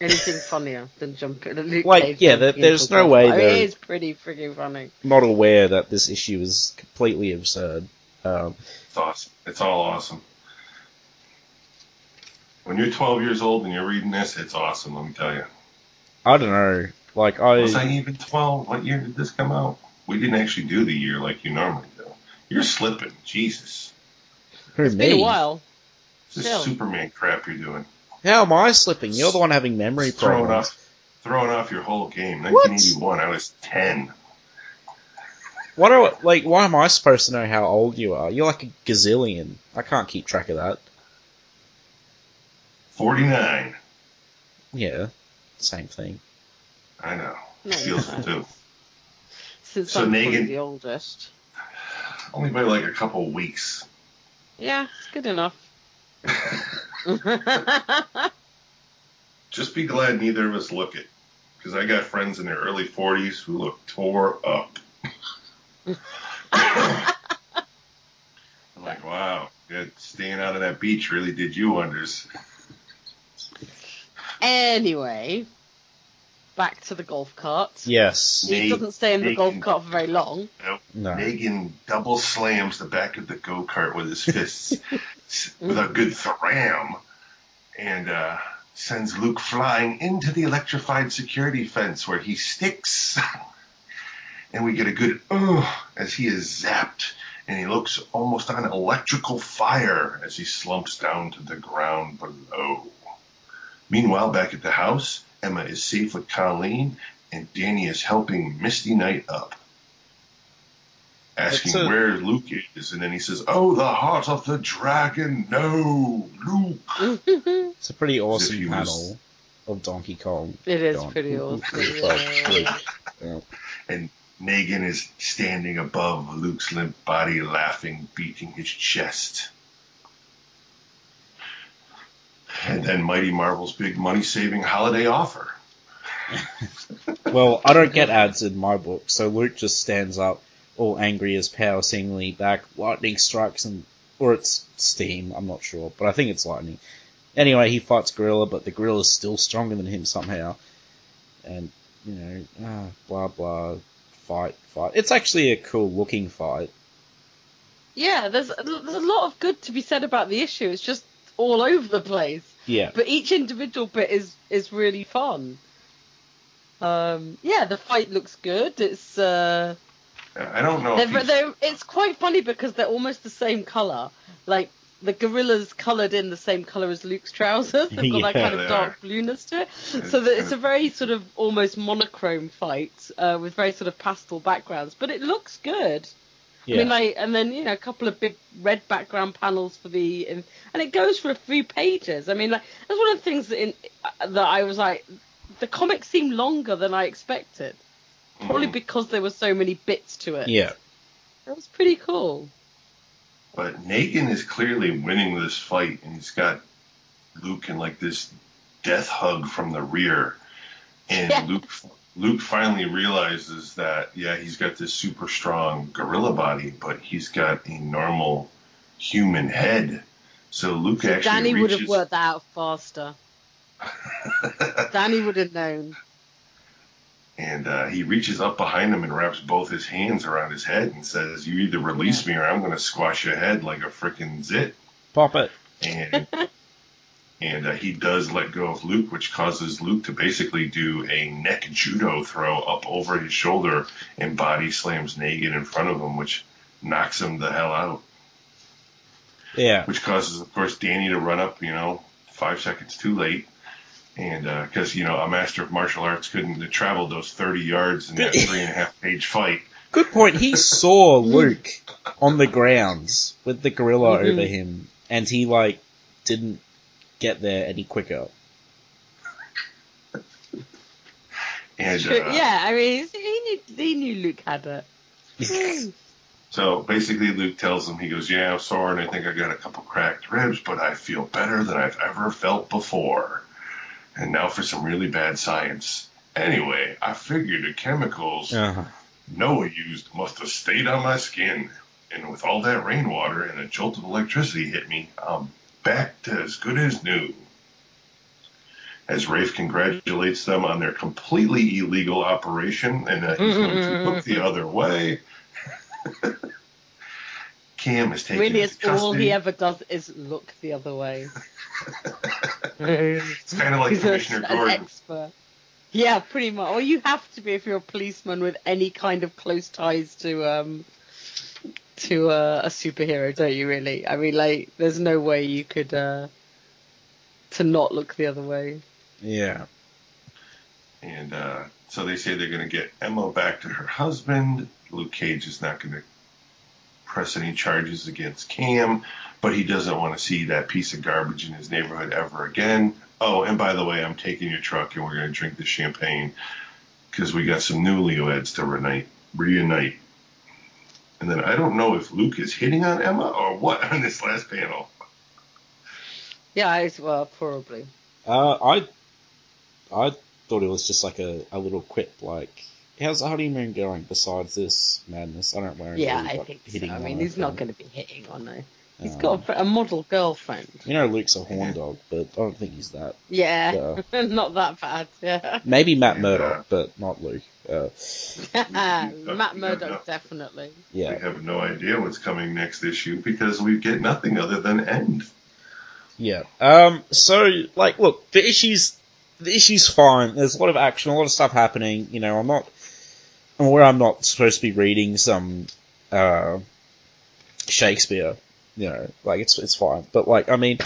Anything funnier than jumping a Luke Like, Cage yeah, there- there's no way cart. I It is pretty freaking funny. Not aware that this issue is completely absurd. Um, It's awesome. It's all awesome. When you're 12 years old and you're reading this, it's awesome. Let me tell you. I don't know. Like, I Was I even 12? What year did this come out? We didn't actually do the year like you normally do. You're slipping, Jesus. who It's me? been a while. This Still. Superman crap you're doing. How am I slipping? You're the one having memory Just throwing problems. off, throwing off your whole game. What? 1981. I was 10. What do I, like? Why am I supposed to know how old you are? You're like a gazillion. I can't keep track of that. 49. Yeah, same thing. I know. No, Feels it too. Since So I'm Negan- the oldest. Only by like a couple weeks. Yeah, it's good enough. Just be glad neither of us look it. Because I got friends in their early 40s who look tore up. I'm like, wow, good. staying out of that beach really did you wonders. anyway, back to the golf cart. Yes. He Nate- doesn't stay in the Nate golf cart for very long. No. Nagan double slams the back of the go kart with his fists with a good thram and uh, sends Luke flying into the electrified security fence where he sticks. and we get a good uh as he is zapped and he looks almost on electrical fire as he slumps down to the ground below. Meanwhile, back at the house, Emma is safe with Colleen, and Danny is helping Misty Knight up. Asking a- where Luke is, and then he says, Oh, the heart of the dragon, no, Luke. It's a pretty he awesome was- panel of Donkey Kong. It is Don- pretty awesome. Yeah. yeah. And Nagan is standing above Luke's limp body, laughing, beating his chest. And then Mighty Marvel's big money saving holiday offer. Well, I don't get ads in my book, so Luke just stands up, all angry as power seemingly back, lightning strikes and or it's steam, I'm not sure, but I think it's lightning. Anyway, he fights Gorilla, but the Gorilla's still stronger than him somehow. And, you know, ah, blah blah, fight, fight. It's actually a cool looking fight. Yeah, there's there's a lot of good to be said about the issue. It's just all over the place. Yeah. But each individual bit is is really fun. Um, yeah, the fight looks good. It's uh, I don't know they're, he's- they're, it's quite funny because they're almost the same color. Like the gorilla's coloured in the same color as Luke's trousers. They've got that kind of dark are. blueness to it. So that it's a very sort of almost monochrome fight uh, with very sort of pastel backgrounds, but it looks good. Yeah. I mean, like, and then you know, a couple of big red background panels for the, and, and it goes for a few pages. I mean, like, that's one of the things that in that I was like, the comic seemed longer than I expected, probably Mhm. because there were so many bits to it. yeah. that was pretty cool. But Nagan is clearly winning this fight, and he's got Luke in like this death hug from the rear. And Yeah. Luke Luke finally realizes that yeah, he's got this super strong gorilla body, but he's got a normal human head. So Luke So actually Danny would have worked that out faster. Danny would have known. and uh, he reaches up behind him and wraps both his hands around his head and says, "You either release me or I'm going to squash your head like a freaking zit." Pop it. and and uh, he does let go of Luke, which causes Luke to basically do a neck judo throw up over his shoulder and body slams Nagan in front of him, which knocks him the hell out. Yeah. Which causes, of course, Danny to run up, you know, five seconds too late. And because you know a master of martial arts couldn't have traveled those 30 yards in that three and a half page fight, Good point. He saw Luke on the grounds with the gorilla Mhm. over him, and he like didn't get there any quicker. and uh, yeah, I mean, he knew, he knew Luke had it. So basically, Luke tells him, he goes, Yeah, I'm sore and I think I got a couple cracked ribs, but I feel better than I've ever felt before. And now for some really bad science. Anyway, I figured the chemicals Uh-huh. Noah used must have stayed on my skin. And with all that rainwater and a jolt of electricity hit me, I'm back to as good as new. As Rafe congratulates them on their completely illegal operation and that he's going to look the other way. Cam is taking really, it's all he ever does is look the other way. It's kind of like He's a- Commissioner an Gordon. expert. Yeah, pretty much. Or you have to be if you're a policeman with any kind of close ties to um to uh, a superhero, don't you? Really? I mean, like, there's no way you could uh to not look the other way. Yeah. And uh, so they say they're going to get Emma back to her husband. Luke Cage is not going to press any charges against Cam, but he doesn't want to see that piece of garbage in his neighborhood ever again. Oh, and by the way, I'm taking your truck and we're going to drink the champagne because we got some newlyweds to reunite. reunite. And then I don't know if Luke is hitting on Emma or what on this last panel. Yeah, I, well, probably. Uh, I, I thought it was just like a, a little quip, like, how's the honeymoon going besides this madness? I don't worry. Yeah, I think so. I mean, he's not going to be hitting on her. He's Um, got a, a model girlfriend. You know, Luke's a horn dog, but I don't think he's that. Yeah, not that bad. Yeah, Maybe Matt Murdock, but not Luke. Uh, Matt Murdock don't definitely. yeah. We have no idea what's coming next issue because we get nothing other than end. Yeah. Um. So, like, look, the issues, the issue's fine. There's a lot of action, a lot of stuff happening. You know, I'm not, I'm aware I'm not supposed to be reading some, uh, Shakespeare. You know, like it's it's fine. But like, I mean,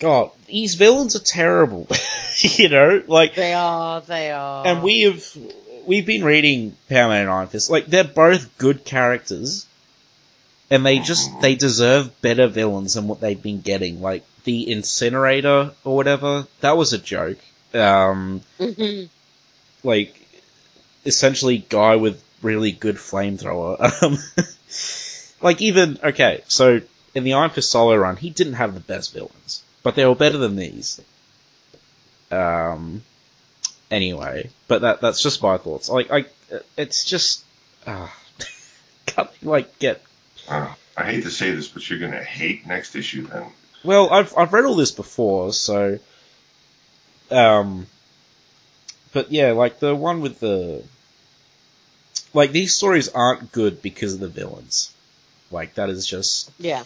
God, these villains are terrible. you know, like They are. They are. and we have we've been reading Power Man and Iron Fist. Like they're both good characters, and they just they deserve better villains than what they've been getting. Like the Incinerator or whatever, that was a joke. Um, Mhm. like essentially guy with really good flamethrower. Um, like even okay, so in the Iron Fist solo run, he didn't have the best villains, but they were better than these. Um. Anyway, but that that's just my thoughts. Like I, it's just uh, can't like get. Uh, I hate to say this, but you're gonna hate next issue then. Well, I've I've read all this before, so. Um. But yeah, like the one with the. Like these stories aren't good because of the villains. Like that is just Yeah.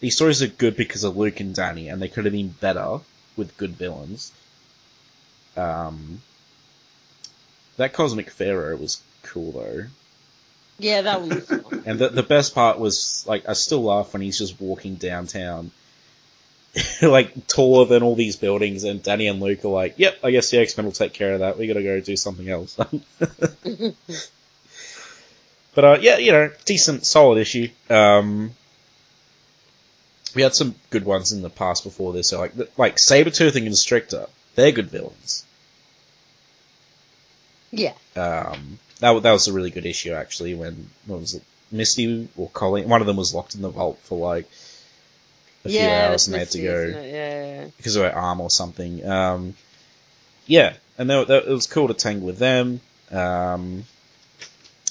These stories are good because of Luke and Danny, and they could have been better with good villains. Um, that Cosmic Pharaoh was cool though, Yeah, that one was fun. and the the best part was like I still laugh when he's just walking downtown, like taller than all these buildings, and Danny and Luke are like, "Yep, I guess the X Men will take care of that. We gotta go do something else." but uh, yeah, you know, decent, solid issue. Um, we had some good ones in the past before this, so like like Sabretooth and Constrictor, they're good villains. yeah. Um, that that was a really good issue actually. When what was it, Misty or Colleen? One of them was locked in the vault for like a few hours, and they had to go? Yeah. because of her arm or something. Um, yeah, and that, that, it was cool to tangle with them. Um,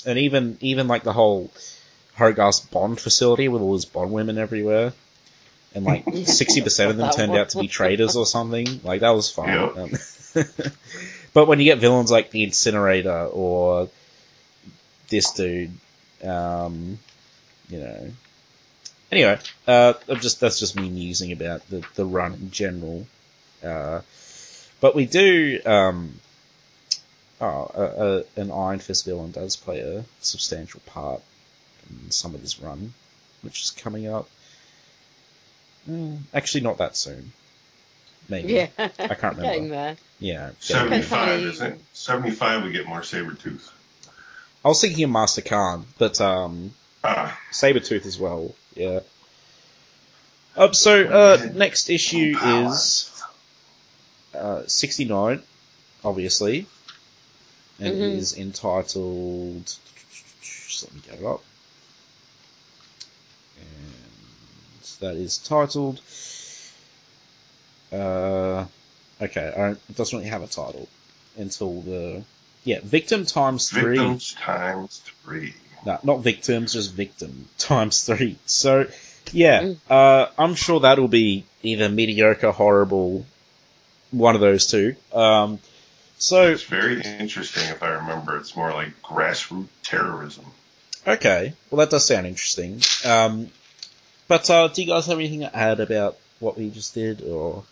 and even even like the whole Hogarth Bond facility with all his Bond women everywhere. And like sixty percent of them turned one. out to be traitors or something. Like that was fun. Yep. Um, but when you get villains like the Incinerator or this dude, um, you know. Anyway, uh, I'm just that's just me musing about the the run in general. Uh, but we do. Um, oh, a, a, an Iron Fist villain does play a substantial part in some of this run, which is coming up. Mm, actually, not that soon. Maybe. Yeah. I can't remember. Getting there. Yeah. Seventy-five, isn't it? Seventy-five, we get more Sabretooth. I was thinking of Master Khan, but um, Ah, Sabretooth as well. Yeah. Um, so uh, next issue is uh, 69, obviously, and it Mhm. is entitled. Just let me get it up. And that is titled. Uh, okay, I don't, it doesn't really have a title until the yeah victim times three. victims times three. No, not victims, just victim times three. So, yeah, Mm. uh, I'm sure that'll be either mediocre, horrible, one of those two. Um, so, It's very interesting. If I remember, it's more like grassroots terrorism. okay, well that does sound interesting. Um, but uh, do you guys have anything to add about what we just did, or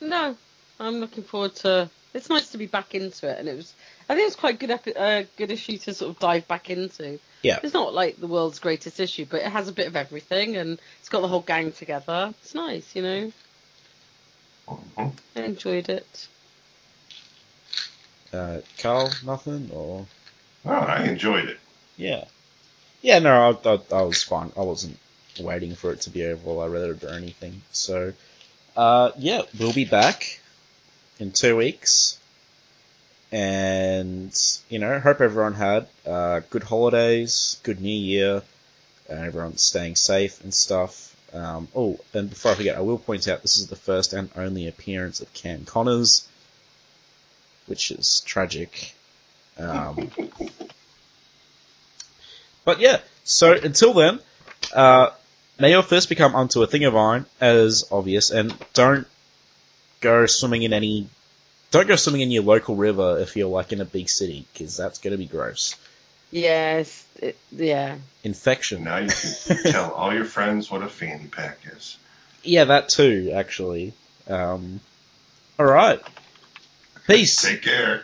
No, I'm looking forward to. It's nice to be back into it, and it was. I think it was quite a good, epi- uh, good issue to sort of dive back into. Yeah. It's not like the world's greatest issue, but it has a bit of everything, and it's got the whole gang together. It's nice, you know. I enjoyed it. uh, Carl, nothing, or Oh, I enjoyed it. yeah, yeah, no, I, I, I was fine. I wasn't waiting for it to be over while I read it or anything. So, uh, yeah, we'll be back in two weeks. And, you know, hope everyone had, uh, good holidays, good new year, and everyone's staying safe and stuff. Um, oh, and before I forget, I will point out this is the first and only appearance of Cam Connors, which is tragic. Um, but yeah, so until then, uh, may your first become unto a thing of iron, as obvious, and don't go swimming in any. Don't go swimming in your local river if you're like in a big city, because that's going to be gross. Yes. It, yeah. Infection. Now you can tell all your friends what a fanny pack is. Yeah, that too, actually. Um, alright. Peace. Take care.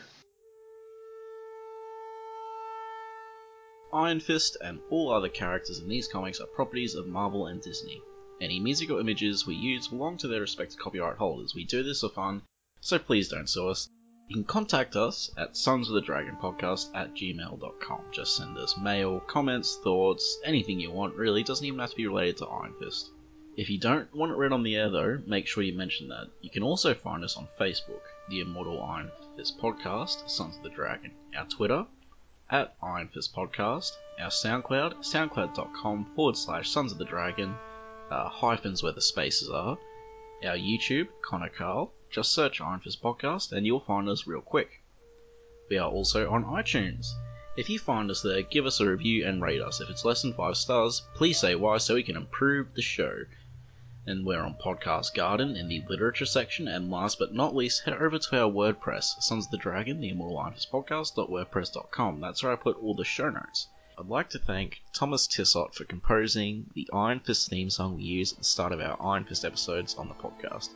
Iron Fist and all other characters in these comics are properties of Marvel and Disney. Any music or images we use belong to their respective copyright holders. We do this for fun, so please don't sue us. You can contact us at Sons of the Dragon Podcast at gmail.com. Just send us mail, comments, thoughts, anything you want, really. It doesn't even have to be related to Iron Fist. If you don't want it read on the air, though, make sure you mention that. You can also find us on Facebook, the Immortal Iron Fist Podcast, Sons of the Dragon, our Twitter, at Iron Fist Podcast, our SoundCloud, soundcloud.com forward slash Sons of the Dragon, uh, hyphens where the spaces are, our YouTube, Connor Carl, just search Iron Fist Podcast and you'll find us real quick. We are also on iTunes. If you find us there, give us a review and rate us. If it's less than 5 stars, please say why so we can improve the show. And we're on Podcast Garden in the literature section. And last but not least, head over to our WordPress, Sons of the Dragon, the Immortal Iron Fist Podcast.wordpress.com. That's where I put all the show notes. I'd like to thank Thomas Tissot for composing the Iron Fist theme song we use at the start of our Iron Fist episodes on the podcast.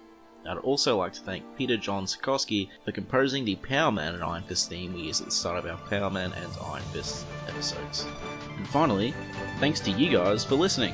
I'd also like to thank Peter John Sikorsky for composing the Power Man and Iron Fist theme we use at the start of our Power Man and Iron Fist episodes. And finally, thanks to you guys for listening.